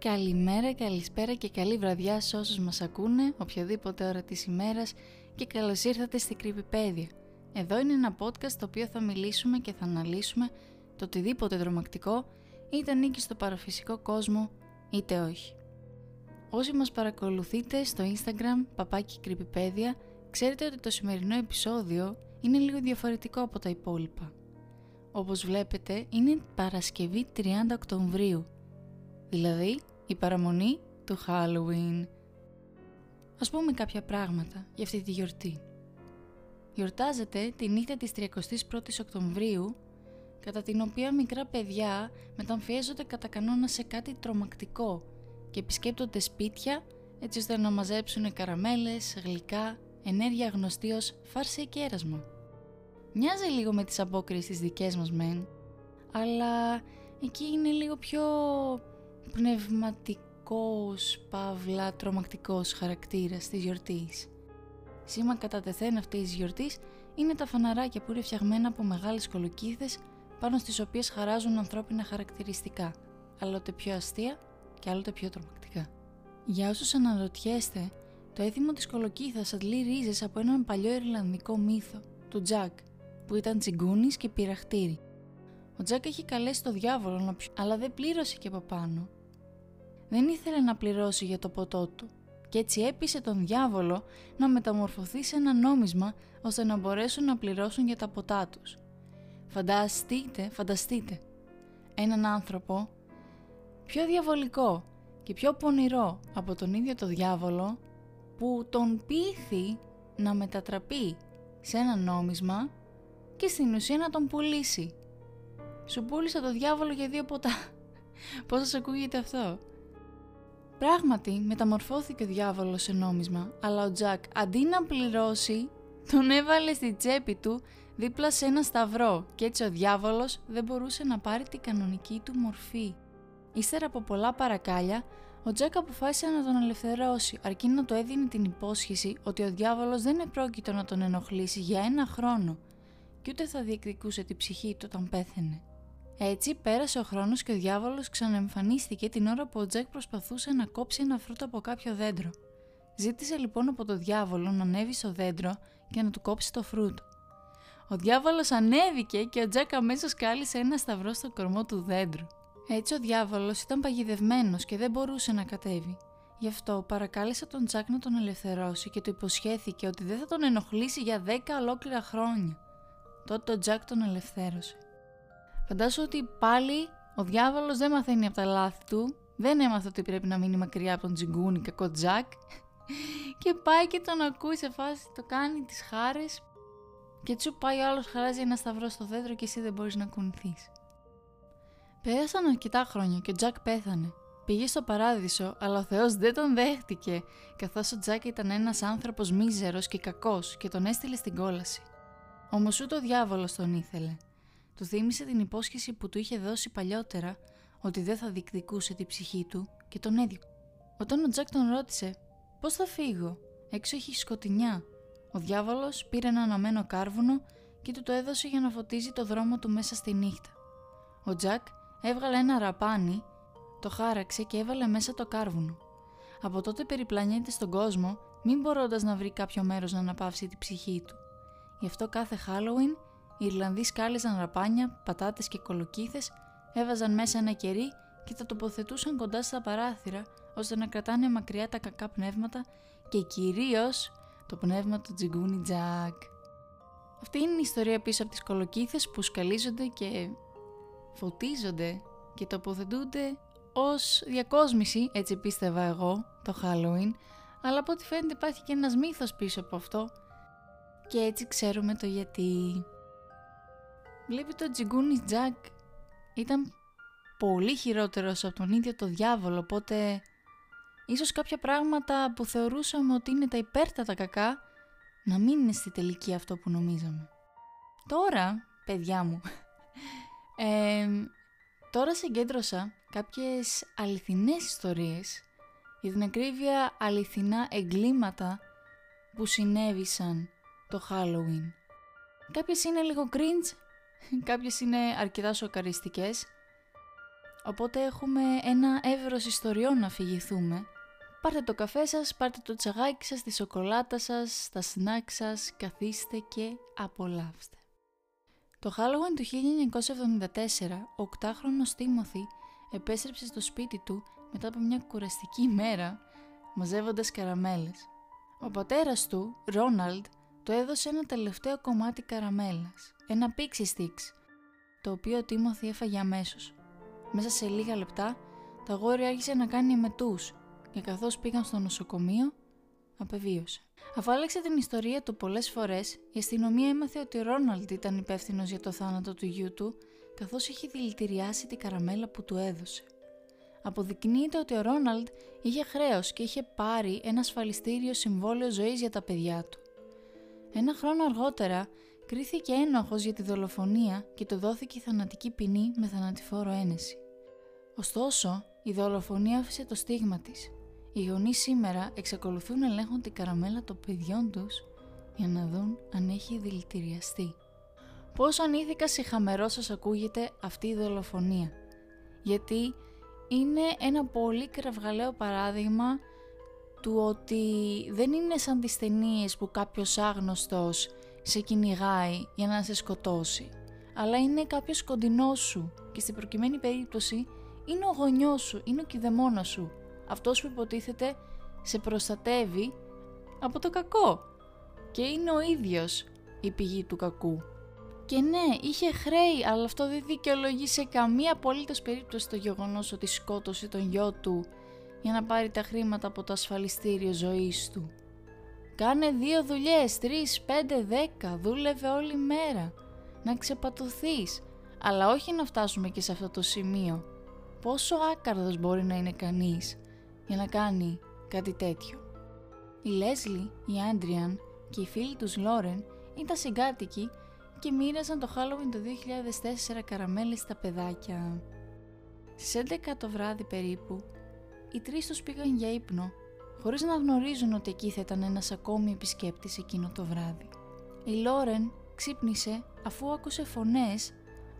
Καλημέρα, καλησπέρα και καλή βραδιά σε όσους μας ακούνε, οποιαδήποτε ώρα της ημέρας και καλώς ήρθατε στη Κρυπηπέδια. Εδώ είναι ένα podcast το οποίο θα μιλήσουμε και θα αναλύσουμε το οτιδήποτε δρομακτικό είτε ανήκει στο παραφυσικό κόσμο είτε όχι. Όσοι μας παρακολουθείτε στο Instagram παπάκι Κρυπηπέδια ξέρετε ότι το σημερινό επεισόδιο είναι λίγο διαφορετικό από τα υπόλοιπα. Όπως βλέπετε είναι Παρασκευή 30 Οκτωβρίου δηλαδή η παραμονή του Halloween. Ας πούμε κάποια πράγματα για αυτή τη γιορτή. Γιορτάζεται τη νύχτα της 31ης Οκτωβρίου, κατά την οποία μικρά παιδιά μεταμφιέζονται κατά κανόνα σε κάτι τρομακτικό και επισκέπτονται σπίτια έτσι ώστε να μαζέψουν καραμέλες, γλυκά, ενέργεια γνωστή ως φάρση και έρασμα. Μοιάζει λίγο με τις απόκριες της δικές μας μεν, αλλά εκεί είναι λίγο πιο πνευματικός, παύλα, τρομακτικός χαρακτήρας της γιορτής. Σήμα κατά τεθέν αυτής της γιορτής είναι τα φαναράκια που είναι φτιαγμένα από μεγάλες κολοκύθες πάνω στις οποίες χαράζουν ανθρώπινα χαρακτηριστικά, άλλοτε πιο αστεία και άλλοτε πιο τρομακτικά. Για όσους αναρωτιέστε, το έθιμο της κολοκύθας αντλεί ρίζες από έναν παλιό Ιρλανδικό μύθο, του Τζακ, που ήταν τσιγκούνης και πειραχτήρι. Ο Τζακ έχει καλέσει το διάβολο να πιει, αλλά δεν πλήρωσε και από πάνω δεν ήθελε να πληρώσει για το ποτό του και έτσι έπεισε τον διάβολο να μεταμορφωθεί σε ένα νόμισμα ώστε να μπορέσουν να πληρώσουν για τα ποτά τους. Φανταστείτε, φανταστείτε, έναν άνθρωπο πιο διαβολικό και πιο πονηρό από τον ίδιο το διάβολο που τον πείθει να μετατραπεί σε ένα νόμισμα και στην ουσία να τον πουλήσει. Σου πούλησε το διάβολο για δύο ποτά. Πώς σας ακούγεται αυτό; Πράγματι, μεταμορφώθηκε ο διάβολος σε νόμισμα, αλλά ο Τζακ αντί να πληρώσει, τον έβαλε στη τσέπη του δίπλα σε ένα σταυρό και έτσι ο διάβολος δεν μπορούσε να πάρει την κανονική του μορφή. Ύστερα από πολλά παρακάλια, ο Τζακ αποφάσισε να τον ελευθερώσει, αρκεί να του έδινε την υπόσχεση ότι ο διάβολος δεν επρόκειτο να τον ενοχλήσει για ένα χρόνο και ούτε θα διεκδικούσε την ψυχή του όταν πέθαινε. Έτσι πέρασε ο χρόνος και ο διάβολος ξαναεμφανίστηκε την ώρα που ο Τζεκ προσπαθούσε να κόψει ένα φρούτο από κάποιο δέντρο. Ζήτησε λοιπόν από το διάβολο να ανέβει στο δέντρο και να του κόψει το φρούτο. Ο διάβολος ανέβηκε και ο Τζεκ αμέσως κάλυσε ένα σταυρό στο κορμό του δέντρου. Έτσι ο διάβολος ήταν παγιδευμένος και δεν μπορούσε να κατέβει. Γι' αυτό παρακάλεσε τον Τζακ να τον ελευθερώσει και του υποσχέθηκε ότι δεν θα τον ενοχλήσει για 10 ολόκληρα χρόνια. Τότε ο Τζακ τον ελευθέρωσε. Φαντάσου ότι πάλι ο διάβολος δεν μαθαίνει από τα λάθη του, δεν έμαθε ότι πρέπει να μείνει μακριά από τον τζιγκούνι κακό Τζακ και πάει και τον ακούει σε φάση, το κάνει τις χάρες και τσου πάει ο άλλος χαράζει ένα σταυρό στο δέντρο και εσύ δεν μπορείς να κουνηθείς. Πέρασαν αρκετά χρόνια και ο Τζακ πέθανε. Πήγε στο παράδεισο, αλλά ο Θεός δεν τον δέχτηκε, καθώς ο Τζακ ήταν ένας άνθρωπος μίζερος και κακός και τον έστειλε στην κόλαση. Όμως ούτε ο διάβολος τον ήθελε. Του θύμισε την υπόσχεση που του είχε δώσει παλιότερα ότι δεν θα διεκδικούσε τη ψυχή του και τον έδιωξε. Όταν ο Τζακ τον ρώτησε «Πώς θα φύγω, έξω έχει σκοτεινιά», ο διάβολος πήρε ένα αναμένο κάρβουνο και του το έδωσε για να φωτίζει το δρόμο του μέσα στη νύχτα. Ο Τζακ έβγαλε ένα ραπάνι, το χάραξε και έβαλε μέσα το κάρβουνο. Από τότε περιπλανιέται στον κόσμο, μην μπορώντας να βρει κάποιο μέρος να αναπαύσει τη ψυχή του. Γι' αυτό κάθε Halloween οι Ιρλανδοί σκάλιζαν ραπάνια, πατάτες και κολοκύθες, έβαζαν μέσα ένα κερί και τα τοποθετούσαν κοντά στα παράθυρα ώστε να κρατάνε μακριά τα κακά πνεύματα και κυρίως το πνεύμα του Τζιγκούνι Τζακ. Αυτή είναι η ιστορία πίσω από τις κολοκύθες που σκαλίζονται και φωτίζονται και τοποθετούνται ως διακόσμηση, έτσι πίστευα εγώ, το Halloween, αλλά από ό,τι φαίνεται υπάρχει και ένας μύθος πίσω από αυτό και έτσι ξέρουμε το γιατί. Βλέπει το Τζιγκούνι Τζακ ήταν πολύ χειρότερος από τον ίδιο το διάβολο, οπότε ίσως κάποια πράγματα που θεωρούσαμε ότι είναι τα υπέρτατα κακά, να μην είναι στη τελική αυτό που νομίζαμε. Τώρα, παιδιά μου, ε, τώρα συγκέντρωσα κάποιες αληθινές ιστορίες για την ακρίβεια αληθινά εγκλήματα που συνέβησαν το Halloween. Κάποιες είναι λίγο cringe Κάποιες είναι αρκετά σοκαριστικές. οπότε έχουμε ένα εύρος ιστοριών να αφηγηθούμε. Πάρτε το καφέ σας, πάρτε το τσαγάκι σας, τη σοκολάτα σας, τα σνάκ σας, καθίστε και απολαύστε. Το Halloween του 1974, ο 8χρονος Τίμωθη επέστρεψε στο σπίτι του μετά από μια κουραστική ημέρα μαζεύοντας καραμέλες. Ο πατέρας του, Ρόναλντ, το έδωσε ένα τελευταίο κομμάτι καραμέλας, ένα pixie sticks, το οποίο ο Τίμωθη έφαγε αμέσως. Μέσα σε λίγα λεπτά, το αγόρι άρχισε να κάνει εμετούς και καθώς πήγαν στο νοσοκομείο, απεβίωσε. Αφού άλλαξε την ιστορία του πολλές φορές, η αστυνομία έμαθε ότι ο Ρόναλντ ήταν υπεύθυνος για το θάνατο του γιού του, καθώς είχε δηλητηριάσει την καραμέλα που του έδωσε. Αποδεικνύεται ότι ο Ρόναλντ είχε χρέος και είχε πάρει ένα ασφαλιστήριο συμβόλαιο ζωής για τα παιδιά του. Ένα χρόνο αργότερα κρίθηκε ένοχος για τη δολοφονία και του δόθηκε θανατική ποινή με θανατηφόρο ένεση. Ωστόσο, η δολοφονία άφησε το στίγμα της. Οι γονείς σήμερα εξακολουθούν να ελέγχουν την καραμέλα των παιδιών τους για να δουν αν έχει δηλητηριαστεί. Πόσο ανήθικα συχαμερό σας ακούγεται αυτή η δολοφονία; Γιατί είναι ένα πολύ κραυγαλαίο παράδειγμα του ότι δεν είναι σαν τις ταινίες που κάποιος άγνωστος σε κυνηγάει για να σε σκοτώσει, αλλά είναι κάποιος κοντινός σου και στην προκειμένη περίπτωση είναι ο γονιός σου, είναι ο κηδεμόνας σου, αυτός που υποτίθεται σε προστατεύει από το κακό και είναι ο ίδιος η πηγή του κακού. Και ναι, είχε χρέη, αλλά αυτό δεν δικαιολογεί σε καμία απολύτως περίπτωση το γεγονός ότι σκότωσε τον γιο του για να πάρει τα χρήματα από το ασφαλιστήριο ζωής του. Κάνε δύο δουλειές, τρεις, πέντε, δέκα, δούλευε όλη μέρα. Να ξεπατωθείς, αλλά όχι να φτάσουμε και σε αυτό το σημείο. Πόσο άκαρδος μπορεί να είναι κανείς για να κάνει κάτι τέτοιο; Η Λέσλι, η Άντριαν και οι φίλοι τους Λόρεν ήταν συγκάτοικοι και μοίραζαν το Halloween το 2004 καραμέλες στα παιδάκια. Στις 11 το βράδυ περίπου, οι τρεις τους πήγαν για ύπνο, χωρίς να γνωρίζουν ότι εκεί θα ήταν ένας ακόμη επισκέπτης εκείνο το βράδυ. Η Λόρεν ξύπνησε αφού άκουσε φωνές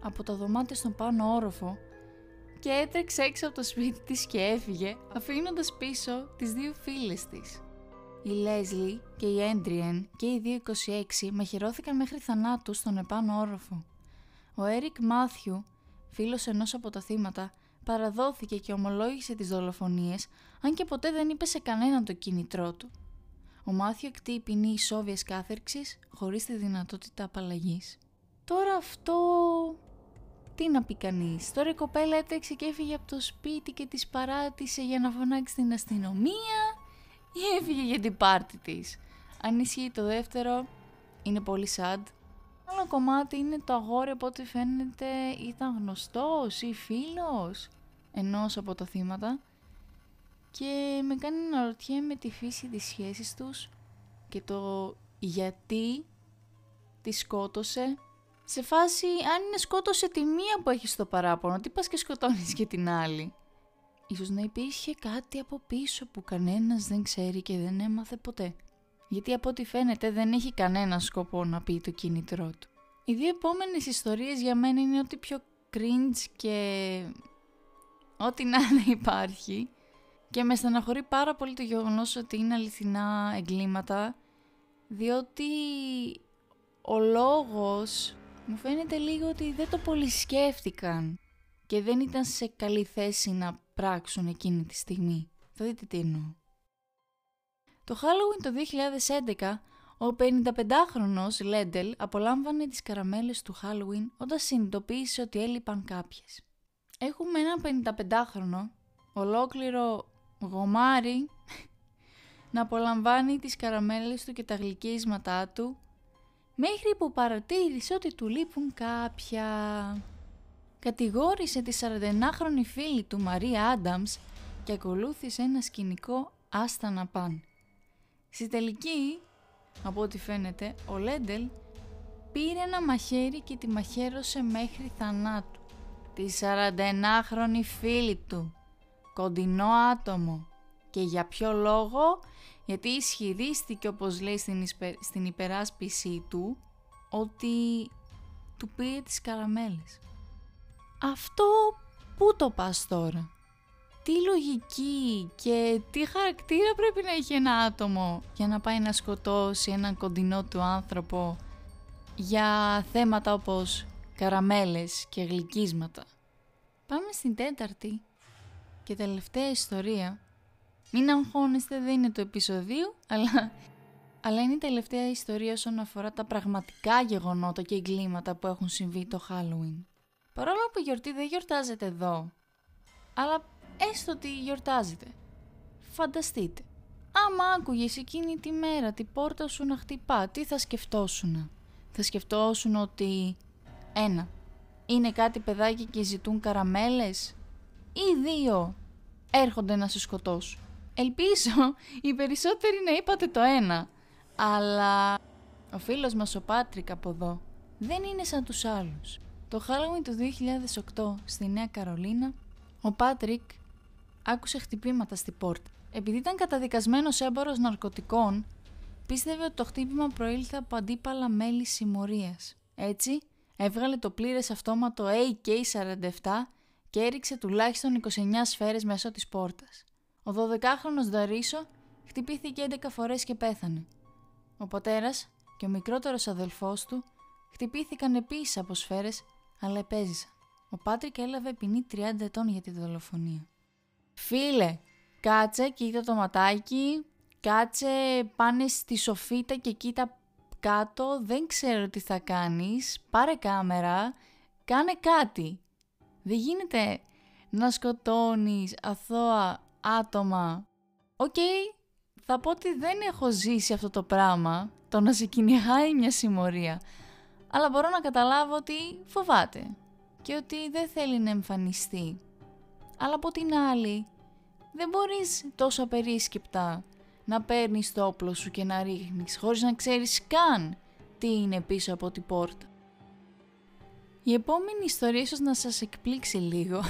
από το δωμάτιο στον πάνω όροφο και έτρεξε έξω από το σπίτι της και έφυγε αφήνοντας πίσω τις δύο φίλες της. Η Λέσλι και η Έντριεν και οι 226 μαχαιρώθηκαν μέχρι θανάτου στον επάνω όροφο. Ο Έρικ Μάθιου, φίλος ενός από τα θύματα, παραδόθηκε και ομολόγησε τις δολοφονίες, αν και ποτέ δεν είπε σε κανέναν το κίνητρό του. Ο Μάθιου εκτεί ποινή ισόβιας κάθερξης χωρίς τη δυνατότητα απαλλαγής. Τώρα αυτό... Τι να πει κανείς. Τώρα η κοπέλα έτρεξε και έφυγε από το σπίτι και της παράτησε για να φωνάξει την αστυνομία ή έφυγε για την πάρτι της. Αν ισχύει το δεύτερο, είναι πολύ sad. Άλλο κομμάτι είναι το αγόρι από ό,τι φαίνεται ήταν γνωστός ή φίλος ενός από τα θύματα και με κάνει να ρωτιέμαι τη φύση της σχέσης τους και το γιατί τη σκότωσε σε φάση αν είναι σκότωσε τη μία που έχει στο παράπονο τι πας και σκοτώνεις και την άλλη; Ίσως να υπήρχε κάτι από πίσω που κανένας δεν ξέρει και δεν έμαθε ποτέ. Γιατί από ό,τι φαίνεται δεν έχει κανένα σκοπό να πει το κίνητρό του. Οι δύο επόμενες ιστορίες για μένα είναι ότι πιο cringe και ό,τι να είναι υπάρχει. Και με στεναχωρεί πάρα πολύ το γεγονός ότι είναι αληθινά εγκλήματα, διότι ο λόγος μου φαίνεται λίγο ότι δεν το πολύ σκέφτηκαν και δεν ήταν σε καλή θέση να πράξουν εκείνη τη στιγμή. Θα δείτε τι εννοώ. Το Halloween το 2011, ο 55χρονος Λέντελ απολάμβανε τις καραμέλες του Halloween όταν συνειδητοποίησε ότι έλειπαν κάποιες. Έχουμε ένα 55χρονο, ολόκληρο γομάρι, να απολαμβάνει τις καραμέλες του και τα γλυκίσματά του, μέχρι που παρατήρησε ότι του λείπουν κάποια κατηγόρησε τη 41χρονη φίλη του Μαρία Άνταμς και ακολούθησε ένα σκηνικό άστα να πάν. Στη τελική, από ό,τι φαίνεται, ο Λέντελ πήρε ένα μαχαίρι και τη μαχαίρωσε μέχρι θανάτου. Τη 41χρονη φίλη του, κοντινό άτομο. Και για ποιο λόγο, γιατί ισχυρίστηκε όπως λέει στην, στην υπεράσπιση του, ότι του πήρε τις καραμέλες. Αυτό Πού το πας τώρα; Τι λογική και τι χαρακτήρα πρέπει να έχει ένα άτομο για να πάει να σκοτώσει έναν κοντινό του άνθρωπο για θέματα όπως καραμέλες και γλυκίσματα. Πάμε στην τέταρτη και τελευταία ιστορία. Μην αγχώνεστε, δεν είναι το επεισοδίο, αλλά, αλλά είναι η τελευταία ιστορία όσον αφορά τα πραγματικά γεγονότα και εγκλήματα που έχουν συμβεί το Halloween. Παρόλο που η γιορτή δεν γιορτάζεται εδώ, αλλά έστω ότι γιορτάζεται. Φανταστείτε, άμα άκουγες εκείνη τη μέρα την πόρτα σου να χτυπά, τι θα σκεφτόσουν. Θα σκεφτόσουν ότι ένα, είναι κάτι παιδάκι και ζητούν καραμέλες; Ή δύο, έρχονται να σε σκοτώσουν. Ελπίζω οι περισσότεροι να είπατε το ένα, αλλά ο φίλος μας ο Πάτρικ από εδώ δεν είναι σαν τους άλλους. Το Halloween του 2008 στη Νέα Καρολίνα, ο Πάτρικ άκουσε χτυπήματα στη πόρτα. Επειδή ήταν καταδικασμένος έμπορος ναρκωτικών, πίστευε ότι το χτύπημα προήλθε από αντίπαλα μέλη συμμορίας. Έτσι, έβγαλε το πλήρες αυτόματο AK-47 και έριξε τουλάχιστον 29 σφαίρες μέσω της πόρτας. Ο 12χρονος Δαρίσο χτυπήθηκε 11 φορές και πέθανε. Ο πατέρας και ο μικρότερος αδελφός του χτυπήθηκαν επίσης από σφαίρες, αλλά επέζησαν. Ο Πάτρικ έλαβε ποινή 30 ετών για τη δολοφονία. Φίλε, κάτσε, κοίτα το ματάκι, κάτσε, πάνε στη σοφίτα και κοίτα κάτω, δεν ξέρω τι θα κάνεις, πάρε κάμερα, κάνε κάτι. Δεν γίνεται να σκοτώνεις αθώα άτομα. Οκ, θα πω ότι δεν έχω ζήσει αυτό το πράγμα, το να σε κυνηγάει μια συμμορία. Αλλά μπορώ να καταλάβω ότι φοβάται και ότι δεν θέλει να εμφανιστεί. Αλλά από την άλλη, δεν μπορείς τόσο απερίσκεπτα να παίρνεις το όπλο σου και να ρίχνεις χωρίς να ξέρεις καν τι είναι πίσω από την πόρτα. Η επόμενη ιστορία ίσως να σας εκπλήξει λίγο.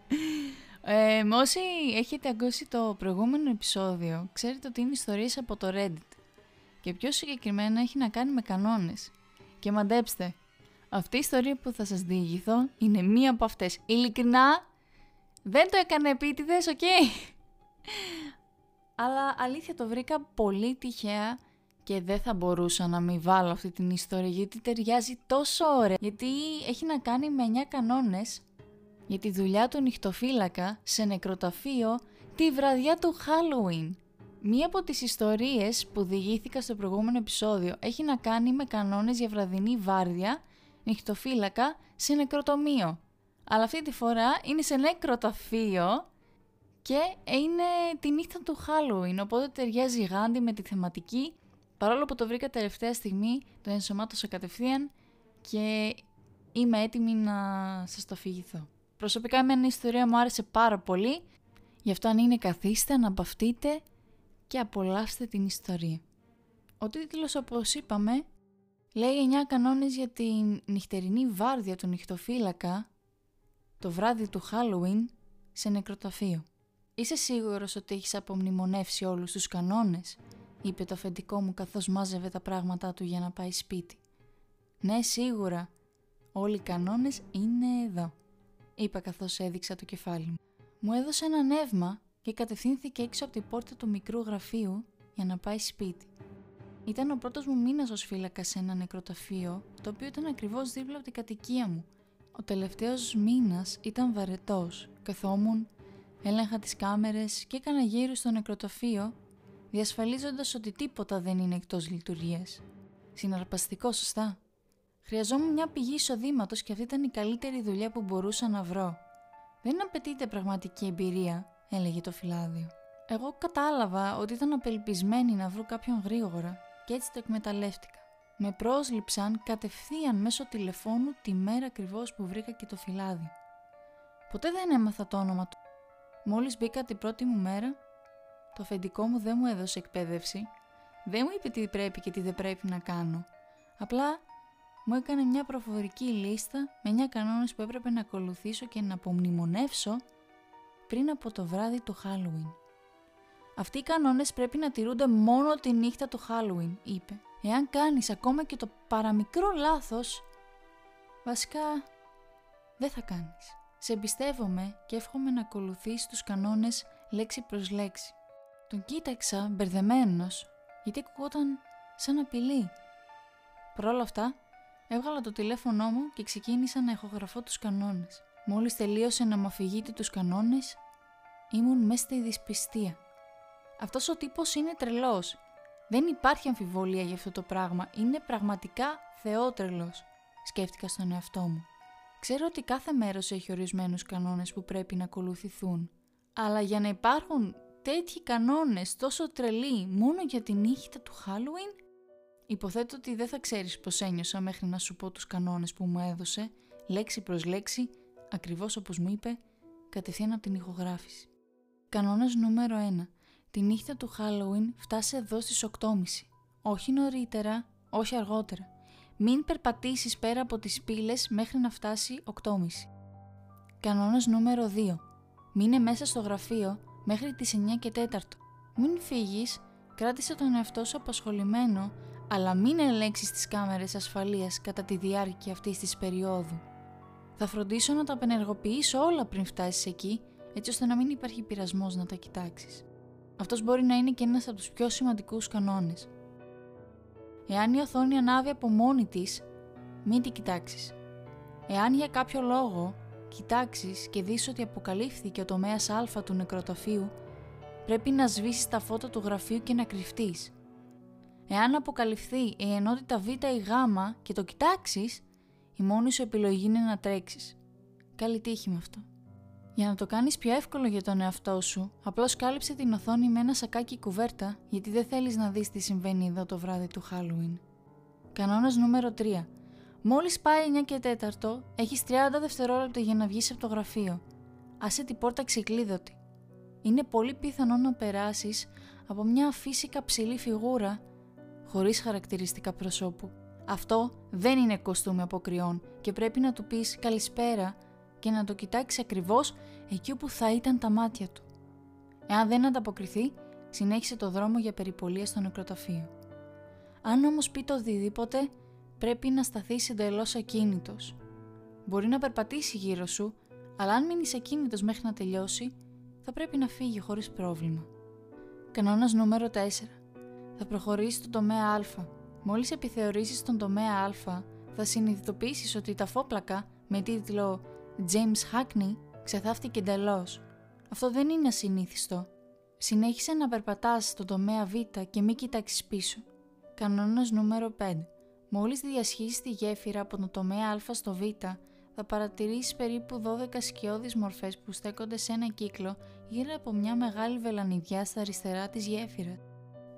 ε, όσοι έχετε ακούσει το προηγούμενο επεισόδιο, ξέρετε ότι είναι ιστορίες από το Reddit. Και πιο συγκεκριμένα έχει να κάνει με κανόνες. Και μαντέψτε, αυτή η ιστορία που θα σας διηγηθώ είναι μία από αυτές. Ειλικρινά, δεν το έκανε επίτηδες, οκ; Αλλά αλήθεια το βρήκα πολύ τυχαία και δεν θα μπορούσα να μην βάλω αυτή την ιστορία γιατί ταιριάζει τόσο ωραία. Γιατί έχει να κάνει με 9 κανόνες για τη δουλειά του νυχτοφύλακα σε νεκροταφείο τη βραδιά του Halloween. Μία από τις ιστορίες που διηγήθηκα στο προηγούμενο επεισόδιο έχει να κάνει με κανόνες για βραδινή βάρδια νυχτοφύλακα σε νεκροτομείο. Αλλά αυτή τη φορά είναι σε νεκροταφείο και είναι τη νύχτα του Halloween, οπότε ταιριάζει γάντι με τη θεματική Παρόλο που το βρήκα τελευταία στιγμή, το ενσωμάτωσα κατευθείαν και είμαι έτοιμη να σας το αφηγηθώ. Προσωπικά εμένα η ιστορία μου άρεσε πάρα πολύ, γι' αυτό αν είναι καθίστε να μπαυτείτε και απολαύστε την ιστορία. Ο τίτλος όπως είπαμε λέει 9 κανόνες για την νυχτερινή βάρδια του νυχτοφύλακα το βράδυ του Halloween σε νεκροταφείο. Είσαι σίγουρος ότι έχεις απομνημονεύσει όλους τους κανόνες; Είπε το αφεντικό μου καθώς μάζευε τα πράγματά του για να πάει σπίτι. «Ναι, σίγουρα. Όλοι οι κανόνες είναι εδώ», είπα καθώς έδειξα το κεφάλι μου. Μου έδωσε ένα νεύμα και κατευθύνθηκε έξω από την πόρτα του μικρού γραφείου για να πάει σπίτι. Ήταν ο πρώτος μου μήνας ως φύλακα σε ένα νεκροταφείο, το οποίο ήταν ακριβώς δίπλα από την κατοικία μου. Ο τελευταίος μήνας ήταν βαρετός. Καθόμουν, έλεγχα τις κάμερες και έκανα γύρω στο νεκροταφείο διασφαλίζοντας ότι τίποτα δεν είναι εκτός λειτουργίας. Συναρπαστικό, σωστά. Χρειαζόμουν μια πηγή εισοδήματος και αυτή ήταν η καλύτερη δουλειά που μπορούσα να βρω. Δεν απαιτείται πραγματική εμπειρία, έλεγε το φυλάδιο. Εγώ κατάλαβα ότι ήταν απελπισμένη να βρω κάποιον γρήγορα και έτσι το εκμεταλλεύτηκα. Με πρόσληψαν κατευθείαν μέσω τηλεφώνου τη μέρα ακριβώς που βρήκα και το φυλάδιο. Ποτέ δεν έμαθα το όνομα του. Μόλις μπήκα την πρώτη μου μέρα, το αφεντικό μου δεν μου έδωσε εκπαίδευση. Δεν μου είπε τι πρέπει και τι δεν πρέπει να κάνω. Απλά μου έκανε μια προφορική λίστα με 9 κανόνες που έπρεπε να ακολουθήσω και να απομνημονεύσω πριν από το βράδυ του Halloween. Αυτοί οι κανόνες πρέπει να τηρούνται μόνο τη νύχτα του Halloween, είπε. Εάν κάνεις ακόμα και το παραμικρό λάθος, βασικά δεν θα κάνεις. Σε εμπιστεύομαι και εύχομαι να ακολουθείς τους κανόνες λέξη προς λέξη. Τον κοίταξα μπερδεμένος, γιατί ακουγόταν σαν απειλή. Παρ' όλα αυτά, έβγαλα το τηλέφωνό μου και ξεκίνησα να ηχογραφώ τους κανόνες. Μόλις τελείωσε να μου αφηγείται τους κανόνες, ήμουν μέσα στη δυσπιστία. Αυτός ο τύπος είναι τρελός. Δεν υπάρχει αμφιβολία για αυτό το πράγμα. Είναι πραγματικά θεότρελος, σκέφτηκα στον εαυτό μου. Ξέρω ότι κάθε μέρος έχει ορισμένους κανόνες που πρέπει να ακολουθηθούν. Αλλά για να υπάρχουν τέτοιοι κανόνες τόσο τρελοί μόνο για τη νύχτα του Halloween, υποθέτω ότι δεν θα ξέρεις πώς ένιωσα μέχρι να σου πω τους κανόνες που μου έδωσε, λέξη προς λέξη, ακριβώς όπως μου είπε, κατευθείαν από την ηχογράφηση. Κανόνας νούμερο 1. Τη νύχτα του Halloween φτάσε εδώ στις 8.30. Όχι νωρίτερα, όχι αργότερα. Μην περπατήσεις πέρα από τις πύλες μέχρι να φτάσει 8.30. Κανόνας νούμερο 2. Μείνε μέσα στο γραφείο μέχρι τις 9 και 4. Μην φύγεις, κράτησε τον εαυτό σου απασχολημένο, αλλά μην ελέγξεις τις κάμερες ασφαλείας κατά τη διάρκεια αυτής της περίοδου. Θα φροντίσω να τα απενεργοποιήσω όλα πριν φτάσεις εκεί, έτσι ώστε να μην υπάρχει πειρασμός να τα κοιτάξεις. Αυτός μπορεί να είναι και ένας από τους πιο σημαντικούς κανόνες. Εάν η οθόνη ανάβει από μόνη της, μην την κοιτάξεις. Εάν για κάποιο λόγο κοιτάξεις και δεις ότι αποκαλύφθηκε ο τομέας α του νεκροταφείου, πρέπει να σβήσεις τα φώτα του γραφείου και να κρυφτείς. Εάν αποκαλυφθεί η ενότητα β ή γ και το κοιτάξεις, η μόνη σου επιλογή είναι να τρέξεις. Καλή τύχη με αυτό. Για να το κάνεις πιο εύκολο για τον εαυτό σου, απλώς κάλυψε την οθόνη με ένα σακάκι κουβέρτα γιατί δεν θέλεις να δεις τι συμβαίνει εδώ το βράδυ του Halloween. Κανόνας νούμερο 3. Μόλις πάει 9 και 4, έχεις 30 δευτερόλεπτα για να βγεις από το γραφείο. Άσε την πόρτα ξεκλείδωτη. Είναι πολύ πιθανό να περάσεις από μια φύσικα ψηλή φιγούρα χωρίς χαρακτηριστικά προσώπου. Αυτό δεν είναι κοστούμι αποκριών και πρέπει να του πεις καλησπέρα και να το κοιτάξεις ακριβώς εκεί όπου θα ήταν τα μάτια του. Εάν δεν ανταποκριθεί, συνέχισε το δρόμο για περιπολία στο νεκροταφείο. Αν όμως πει το οτιδήποτε, πρέπει να σταθείς εντελώ ακίνητος. Μπορεί να περπατήσει γύρω σου, αλλά αν μείνεις ακίνητος μέχρι να τελειώσει, θα πρέπει να φύγει χωρίς πρόβλημα. Κανόνας νούμερο 4. Θα προχωρήσεις στο τομέα Α. Μόλις επιθεωρήσεις τον τομέα Α, θα συνειδητοποιήσεις ότι τα φόπλακα με τίτλο James Hackney ξεθάφτηκε εντελώς. Αυτό δεν είναι ασυνήθιστο. Συνέχισε να περπατάς στο τομέα Β και μην κοιτάξεις πίσω. Κανόνας νούμερο 5. Μόλις διασχίσεις τη γέφυρα από το τομέα Α στο Β, θα παρατηρήσεις περίπου 12 σκιώδεις μορφές που στέκονται σε ένα κύκλο γύρω από μια μεγάλη βελανιδιά στα αριστερά της γέφυρα.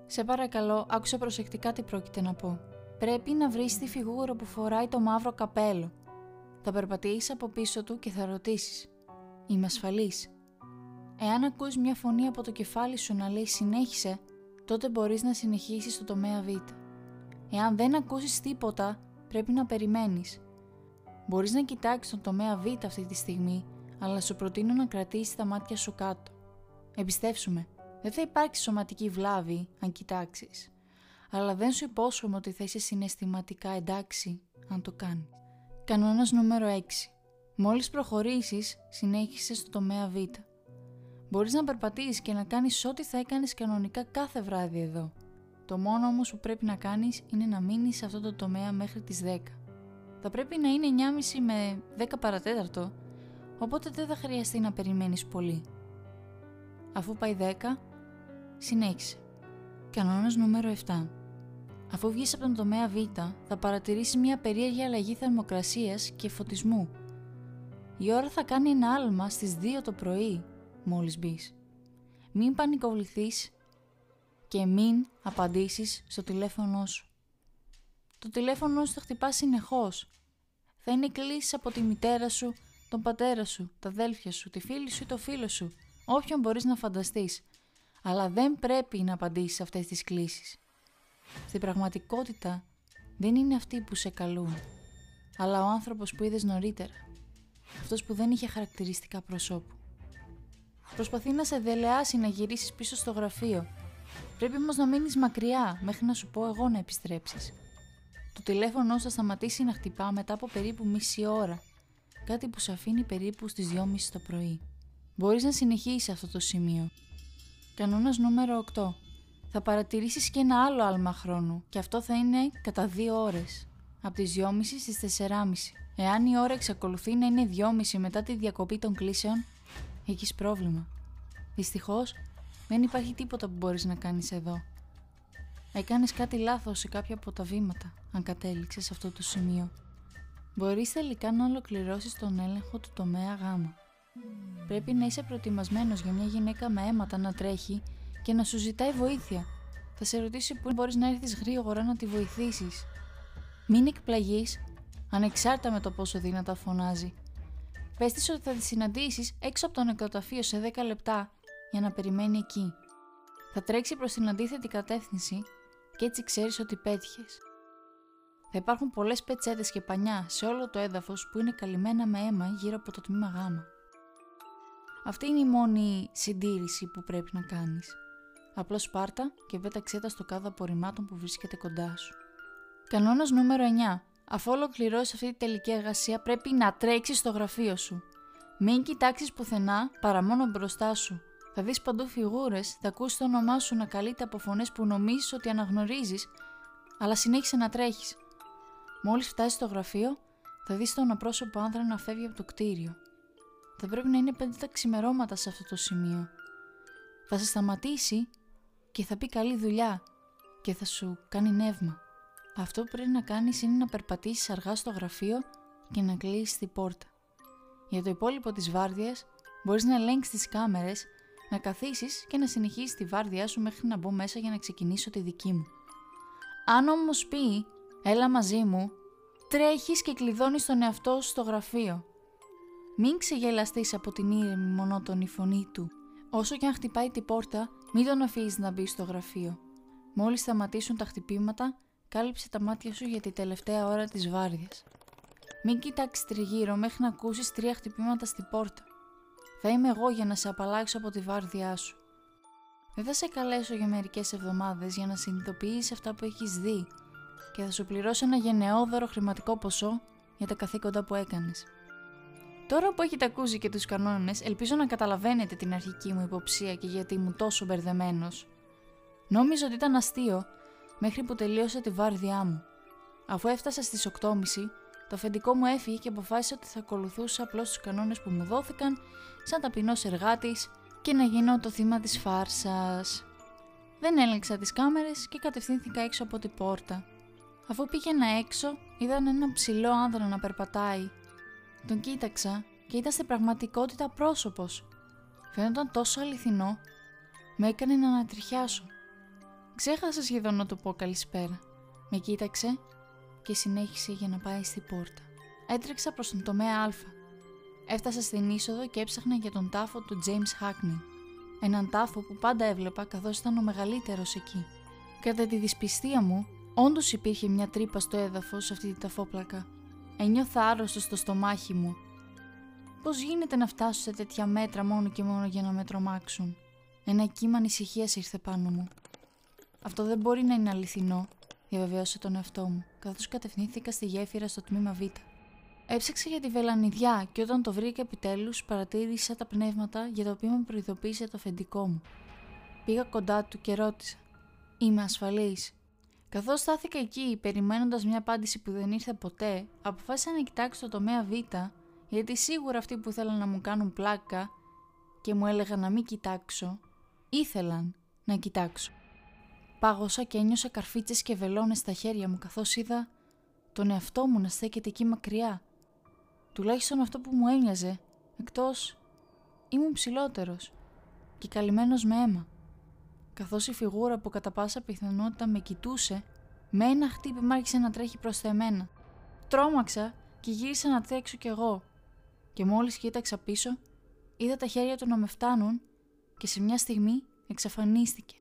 Σε παρακαλώ, άκουσε προσεκτικά τι πρόκειται να πω. Πρέπει να βρεις τη φιγούρα που φοράει το μαύρο καπέλο. Θα περπατήσεις από πίσω του και θα ρωτήσεις «Είμαι ασφαλής» Εάν ακούς μια φωνή από το κεφάλι σου να λέει «Συνέχισε», τότε μπορείς να συνεχίσεις στο τομέα Β. Εάν δεν ακούσεις τίποτα, πρέπει να περιμένεις. Μπορείς να κοιτάξεις τον τομέα Β αυτή τη στιγμή, αλλά σου προτείνω να κρατήσεις τα μάτια σου κάτω. Εμπιστεύσουμε, δεν θα υπάρξει σωματική βλάβη αν κοιτάξεις. Αλλά δεν σου υπόσχομαι ότι θα είσαι συναισθηματικά εντάξει αν το κάνεις. Κανόνας νούμερο 6. Μόλις προχωρήσεις, συνέχισε στο τομέα Β. Μπορείς να περπατήσεις και να κάνεις ό,τι θα έκανες κανονικά κάθε βράδυ εδώ. Το μόνο όμως που πρέπει να κάνεις είναι να μείνεις σε αυτό το τομέα μέχρι τις 10. Θα πρέπει να είναι 9.30 με 10 παρατέταρτο, οπότε δεν θα χρειαστεί να περιμένεις πολύ. Αφού πάει 10, συνέχισε. Κανόνας νούμερο 7. Αφού βγεις από τον τομέα Β, θα παρατηρήσεις μια περίεργη αλλαγή θερμοκρασίας και φωτισμού. Η ώρα θα κάνει ένα άλμα στις 2 το πρωί, μόλις μπεις. Μην πανικοβληθείς και μην απαντήσεις στο τηλέφωνο σου. Το τηλέφωνο σου θα χτυπάς συνεχώς. Θα είναι κλήσεις από τη μητέρα σου, τον πατέρα σου, τα αδέλφια σου, τη φίλη σου ή το φίλο σου, όποιον μπορείς να φανταστείς. Αλλά δεν πρέπει να απαντήσεις αυτές τις κλήσεις. Στην πραγματικότητα δεν είναι αυτοί που σε καλούν, αλλά ο άνθρωπος που είδες νωρίτερα. Αυτός που δεν είχε χαρακτηριστικά προσώπου. Προσπαθεί να σε δελεάσει να γυρίσεις πίσω στο γραφείο. Πρέπει όμως να μείνεις μακριά μέχρι να σου πω εγώ να επιστρέψεις. Το τηλέφωνο θα σταματήσει να χτυπά μετά από περίπου μισή ώρα. κάτι που σε αφήνει περίπου στις 2.30 το πρωί. Μπορείς να συνεχίσεις αυτό το σημείο. Κανόνας νούμερο 8. Θα παρατηρήσεις και ένα άλλο άλμα χρόνου και αυτό θα είναι κατά 2 ώρες. Από τις 2.30 στις 4.30. Εάν η ώρα εξακολουθεί να είναι 2.30 μετά τη διακοπή των κλήσεων, έχεις πρόβλημα. Δυστυχώς, δεν υπάρχει τίποτα που μπορείς να κάνεις εδώ. Έκανες κάτι λάθος σε κάποια από τα βήματα, αν κατέληξες σε αυτό το σημείο. Μπορείς τελικά να ολοκληρώσεις τον έλεγχο του τομέα Γ. Πρέπει να είσαι προετοιμασμένος για μια γυναίκα με αίματα να τρέχει και να σου ζητάει βοήθεια. Θα σε ρωτήσει πού μπορείς να έρθεις γρήγορα να τη βοηθήσεις. Μην εκπλαγείς, ανεξάρτητα με το πόσο δυνατά φωνάζει. Πες της ότι θα τη συναντήσεις έξω από το νεκροταφείο σε 10 λεπτά για να περιμένει εκεί. Θα τρέξει προς την αντίθετη κατεύθυνση και έτσι ξέρεις ότι πέτυχες. Θα υπάρχουν πολλές πετσέτες και πανιά σε όλο το έδαφος που είναι καλυμμένα με αίμα γύρω από το τμήμα Γ. Αυτή είναι η μόνη συντήρηση που πρέπει να κάνεις. Απλώς πάρτα και πέταξέ τα στο κάδο απορριμμάτων που βρίσκεται κοντά σου. Κανόνας νούμερο 9. Αφού ολοκληρώσεις αυτή τη τελική εργασία, πρέπει να τρέξεις στο γραφείο σου. Μην κοιτάξεις πουθενά παρά μόνο μπροστά σου. Θα δεις παντού φιγούρες, θα ακούσεις το όνομά σου να καλείται από φωνές που νομίζεις ότι αναγνωρίζεις, αλλά συνέχισε να τρέχεις. Μόλις φτάσεις στο γραφείο, θα δεις τον απρόσωπο άνδρα να φεύγει από το κτίριο. Θα πρέπει να είναι πέντε τα ξημερώματα σε αυτό το σημείο. Θα σε σταματήσει και θα πει καλή δουλειά και θα σου κάνει νεύμα. Αυτό που πρέπει να κάνεις είναι να περπατήσεις αργά στο γραφείο και να κλείσεις την πόρτα. Για το υπόλοιπο της βάρδιας μπορείς να ελέγξεις τις κάμερες, να καθίσεις και να συνεχίσεις τη βάρδιά σου μέχρι να μπω μέσα για να ξεκινήσω τη δική μου. Αν όμως πει «έλα μαζί μου», τρέχεις και κλειδώνεις τον εαυτό σου στο γραφείο. Μην ξεγελαστείς από την ήρεμη μονότονη φωνή του. Όσο και αν χτυπάει την πόρτα, μην τον αφήσεις να μπει στο γραφείο. Μόλις σταματήσουν τα χτυπήματα, κάλυψε τα μάτια σου για τη τελευταία ώρα της βάρδιας. Μην κοιτάξεις τριγύρω μέχρι να ακούσεις τρία χτυπήματα στην πόρτα. Θα είμαι εγώ για να σε απαλλάξω από τη βάρδιά σου. Δεν θα σε καλέσω για μερικές εβδομάδες για να συνειδητοποιήσεις αυτά που έχεις δει και θα σου πληρώσω ένα γενναιόδωρο χρηματικό ποσό για τα καθήκοντα που έκανες. Τώρα που έχετε ακούσει και τους κανόνες, ελπίζω να καταλαβαίνετε την αρχική μου υποψία και γιατί ήμουν τόσο μπερδεμένος. Νόμιζα ότι ήταν αστείο μέχρι που τελείωσα τη βάρδιά μου. Αφού έφτασα στις 8.30, το αφεντικό μου έφυγε και αποφάσισε ότι θα ακολουθούσα απλώς τους κανόνες που μου δόθηκαν σαν ταπεινός εργάτης και να γίνω το θύμα της φάρσας. Δεν έλεγξα τις κάμερες και κατευθύνθηκα έξω από την πόρτα. Αφού πήγαινα έξω, είδαν ένα ψηλό άνδρα να περπατάει. Τον κοίταξα και ήταν στην πραγματικότητα πρόσωπος. Φαίνονταν τόσο αληθινό, με έκανε να ανατριχιάσω. Ξέχασα σχεδόν να του πω καλησπέρα. Με κοίταξε και συνέχισε για να πάει στην πόρτα. Έτρεξα προς τον τομέα Α. Έφτασα στην είσοδο και έψαχνα για τον τάφο του James Hackney. Έναν τάφο που πάντα έβλεπα καθώς ήταν ο μεγαλύτερος εκεί. Κατά τη δυσπιστία μου, όντως υπήρχε μια τρύπα στο έδαφος σε αυτή τη ταφόπλακα. Ένιωθα άρρωστος στο στομάχι μου. Πώς γίνεται να φτάσω σε τέτοια μέτρα μόνο και μόνο για να με τρομάξουν; Ένα κύμα ανησυχίας ήρθε πάνω μου. Αυτό δεν μπορεί να είναι αληθινό, διαβεβαίωσε τον εαυτό μου, καθώς κατευθύνθηκα στη γέφυρα στο τμήμα Β. Έψαξα για τη βελανιδιά και όταν το βρήκα επιτέλους, παρατήρησα τα πνεύματα για τα οποία με προειδοποίησε το αφεντικό μου. Πήγα κοντά του και ρώτησα: Είμαι ασφαλής. Καθώς στάθηκα εκεί, περιμένοντας μια απάντηση που δεν ήρθε ποτέ, αποφάσισα να κοιτάξω το τομέα Β, γιατί σίγουρα αυτοί που ήθελαν να μου κάνουν πλάκα και μου έλεγαν να μην κοιτάξω, ήθελαν να κοιτάξω. Πάγωσα και ένιωσα καρφίτσες και βελόνες στα χέρια μου καθώς είδα τον εαυτό μου να στέκεται εκεί μακριά. Τουλάχιστον αυτό που μου έμοιαζε, εκτός ήμουν ψηλότερος και καλυμμένος με αίμα. Καθώς η φιγούρα που κατά πάσα πιθανότητα με κοιτούσε, με ένα χτύπημα άρχισε να τρέχει προς τα εμένα. Τρόμαξα και γύρισα να τρέξω κι εγώ. Και μόλις κοίταξα πίσω, είδα τα χέρια του να με φτάνουν και σε μια στιγμή εξαφανίστηκε.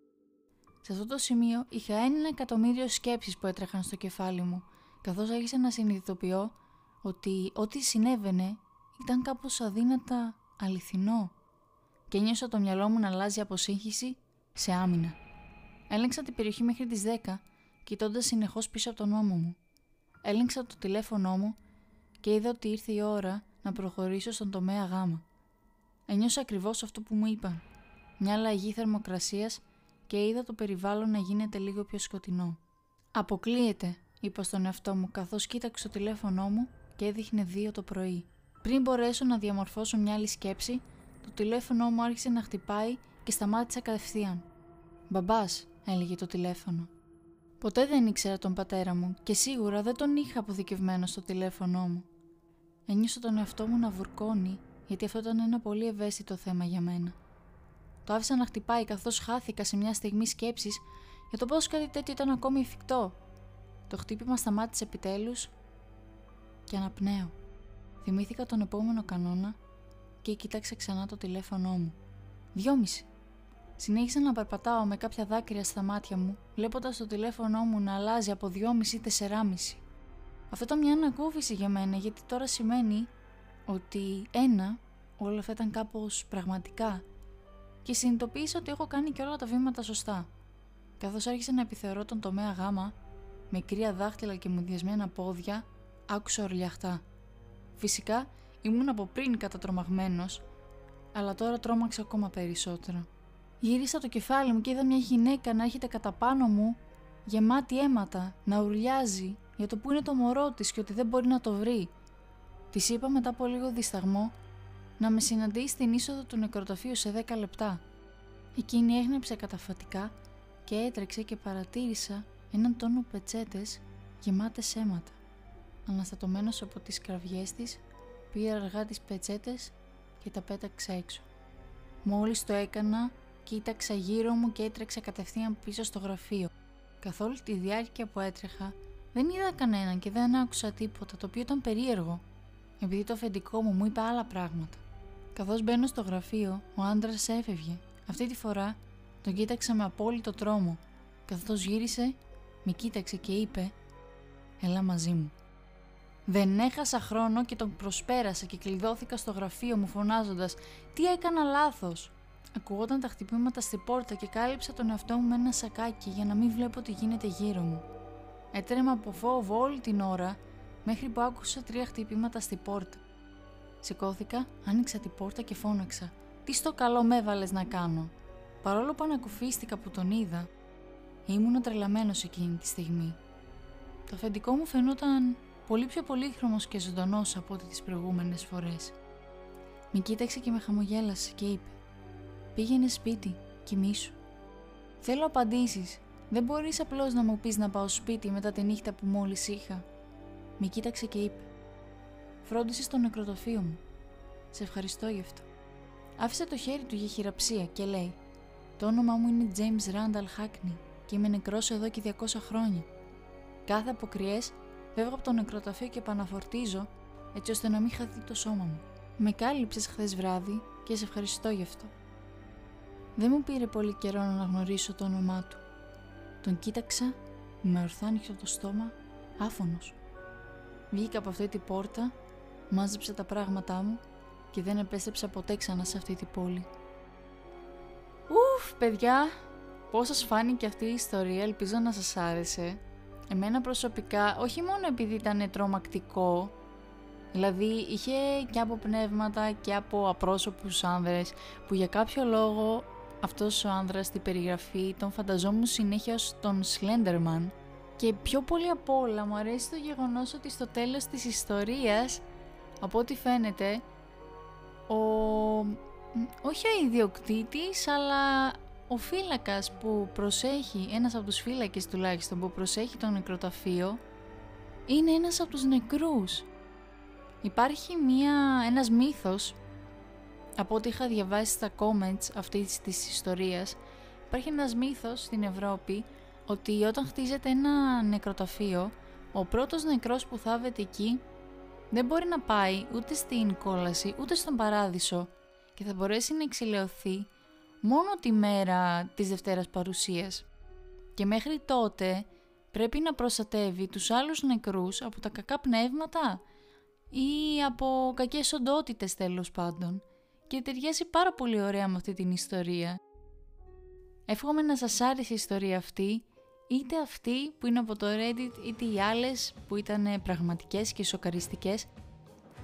Σε αυτό το σημείο είχα ένα εκατομμύριο σκέψεις που έτρεχαν στο κεφάλι μου, καθώς άρχισα να συνειδητοποιώ ότι ό,τι συνέβαινε ήταν κάπως αδύνατα αληθινό και νιώσα το μυαλό μου να αλλάζει από σύγχυση σε άμυνα. Έλεγξα την περιοχή μέχρι τις 10, κοιτώντας συνεχώς πίσω από τον ώμο μου. Έλεγξα το τηλέφωνό μου και είδα ότι ήρθε η ώρα να να προχωρήσω στον τομέα Γ. Ένιωσα ακριβώς αυτό που μου είπαν. Μια αλλαγή θερμοκρασίας και είδα το περιβάλλον να γίνεται λίγο πιο σκοτεινό. «Αποκλείεται», είπα στον εαυτό μου καθώς κοίταξε το τηλέφωνό μου και έδειχνε δύο το πρωί. Πριν μπορέσω να διαμορφώσω μια άλλη σκέψη, το τηλέφωνό μου άρχισε να χτυπάει και σταμάτησα κατευθείαν. «Μπαμπάς», έλεγε το τηλέφωνο. Ποτέ δεν ήξερα τον πατέρα μου και σίγουρα δεν τον είχα αποδικευμένο στο τηλέφωνό μου. Ένιωσα τον εαυτό μου να βουρκώνει γιατί αυτό ήταν ένα πολύ ευαίσθητο θέμα για μένα. Το άφησα να χτυπάει καθώς χάθηκα σε μια στιγμή σκέψης για το πώς κάτι τέτοιο ήταν ακόμη εφικτό. Το χτύπημα σταμάτησε επιτέλους και αναπνέω. Θυμήθηκα τον επόμενο κανόνα και κοίταξα ξανά το τηλέφωνό μου. Δυόμιση. Συνέχισα να περπατάω με κάποια δάκρυα στα μάτια μου, βλέποντας το τηλέφωνό μου να αλλάζει από 2,5 ή 4,5. Αυτό ήταν μια ανακούφιση για μένα, γιατί τώρα σημαίνει ότι ένα, όλα αυτά ήταν κάπως πραγματικά και συνειδητοποίησα ότι έχω κάνει και όλα τα βήματα σωστά. Καθώς άρχισα να επιθεωρώ τον τομέα γάμα, με κρύα δάχτυλα και μουδιασμένα πόδια, άκουσα ορλιαχτά. Φυσικά ήμουν από πριν κατατρομαγμένος, αλλά τώρα τρόμαξα ακόμα περισσότερο. Γύρισα το κεφάλι μου και είδα μια γυναίκα να έρχεται κατά πάνω μου, γεμάτη αίματα, να ουρλιάζει για το που είναι το μωρό της και ότι δεν μπορεί να το βρει. Της είπα μετά από λίγο δισταγμό να με συναντήσει στην είσοδο του νεκροταφείου σε 10 λεπτά. Εκείνη έγνεψε καταφατικά και έτρεξε και παρατήρησα έναν τόνο πετσέτες γεμάτες αίματα. Αναστατωμένος από τις κραυγές της, πήρα αργά τις πετσέτες και τα πέταξα έξω. Μόλις το έκανα, κοίταξα γύρω μου και έτρεξα κατευθείαν πίσω στο γραφείο. Καθ' όλη τη διάρκεια που έτρεχα, δεν είδα κανέναν και δεν άκουσα τίποτα, το οποίο ήταν περίεργο, επειδή το αφεντικό μου μου είπε άλλα πράγματα. Καθώς μπαίνω στο γραφείο, ο άντρας έφευγε. Αυτή τη φορά τον κοίταξα με απόλυτο τρόμο. Καθώς γύρισε, με κοίταξε και είπε: Έλα μαζί μου. Δεν έχασα χρόνο και τον προσπέρασα και κλειδώθηκα στο γραφείο μου φωνάζοντας: Τι έκανα λάθος; Ακουγόταν τα χτυπήματα στη πόρτα και κάλυψα τον εαυτό μου με ένα σακάκι για να μην βλέπω τι γίνεται γύρω μου. Έτρεμα από φόβο όλη την ώρα μέχρι που άκουσα τρία χτυπήματα στη πόρτα. Σηκώθηκα, άνοιξα την πόρτα και φώναξα. Τι στο καλό με έβαλες να κάνω; Παρόλο που ανακουφίστηκα που τον είδα, ήμουν τρελαμένος εκείνη τη στιγμή. Το αφεντικό μου φαινόταν πολύ πιο πολύχρωμος και ζωντανός από ό,τι τις προηγούμενες φορές. Με κοίταξε και με χαμογέλασε και είπε «Πήγαινε σπίτι, κοιμήσου». «Θέλω απαντήσεις. Δεν μπορείς απλώς να μου πεις να πάω σπίτι μετά τη νύχτα που μόλις είχα». Με κοίταξε και είπε Φρόντισε το νεκροτοφείο μου. Σε ευχαριστώ γι' αυτό. Άφησε το χέρι του για χειραψία και λέει: Το όνομά μου είναι James Randall Hackney και είμαι νεκρός εδώ και 200 χρόνια. Κάθε αποκριές φεύγω από το νεκροταφείο και επαναφορτίζω έτσι ώστε να μην χαθεί το σώμα μου. Με κάλυψες χθες βράδυ και σε ευχαριστώ γι' αυτό. Δεν μου πήρε πολύ καιρό να αναγνωρίσω το όνομά του. Τον κοίταξα με ορθά το στόμα, άφωνος. Βγήκα από αυτή την πόρτα Μάζεψα τα πράγματά μου και δεν επέστρεψα ποτέ ξανά σε αυτή την πόλη. Ουφ, παιδιά, πώς σας φάνηκε αυτή η ιστορία, ελπίζω να σας άρεσε. Εμένα προσωπικά, όχι μόνο επειδή ήταν τρομακτικό, δηλαδή είχε και από πνεύματα και από απρόσωπους άνδρες, που για κάποιο λόγο αυτός ο άνδρας στην περιγραφή τον φανταζόμουν συνέχεια ως τον Slenderman και πιο πολύ απ' όλα μου αρέσει το γεγονός ότι στο τέλος της ιστορίας από ό,τι φαίνεται, ο... όχι ο ιδιοκτήτης, αλλά ο φύλακας που προσέχει, ένας από τους φύλακες τουλάχιστον που προσέχει το νεκροταφείο, είναι ένας από τους νεκρούς. Υπάρχει μία, ένας μύθος, από ό,τι είχα διαβάσει στα comments αυτής της ιστορίας, υπάρχει ένας μύθος στην Ευρώπη ότι όταν χτίζεται ένα νεκροταφείο, ο πρώτος νεκρός που θάβεται εκεί δεν μπορεί να πάει ούτε στην κόλαση ούτε στον παράδεισο και θα μπορέσει να εξηλαιωθεί μόνο τη μέρα της Δευτέρας Παρουσίας. Και μέχρι τότε πρέπει να προστατεύει τους άλλους νεκρούς από τα κακά πνεύματα ή από κακές οντότητες τέλος πάντων και ταιριάζει πάρα πολύ ωραία με αυτή την ιστορία. Εύχομαι να σας άρεσε η ιστορία αυτή είτε αυτή που είναι από το Reddit είτε οι άλλες που ήταν πραγματικές και σοκαριστικές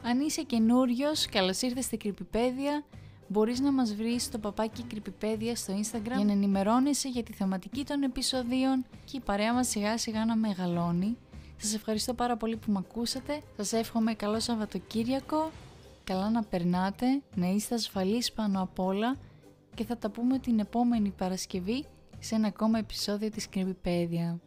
Αν είσαι καινούριος, καλώς ήρθες στην Κρυπηπέδια. Μπορείς να μας βρεις στο παπάκι Κρυπηπέδια στο Instagram για να ενημερώνεσαι για τη θεματική των επεισοδίων και η παρέα μας σιγά σιγά να μεγαλώνει. Σας ευχαριστώ πάρα πολύ που με ακούσατε. Σας εύχομαι καλό Σαββατοκύριακο, καλά να περνάτε, να είστε ασφαλείς πάνω απ' όλα και θα τα πούμε την επόμενη Παρασκευή σε ένα ακόμα επεισόδιο της Κρυπηπέδια.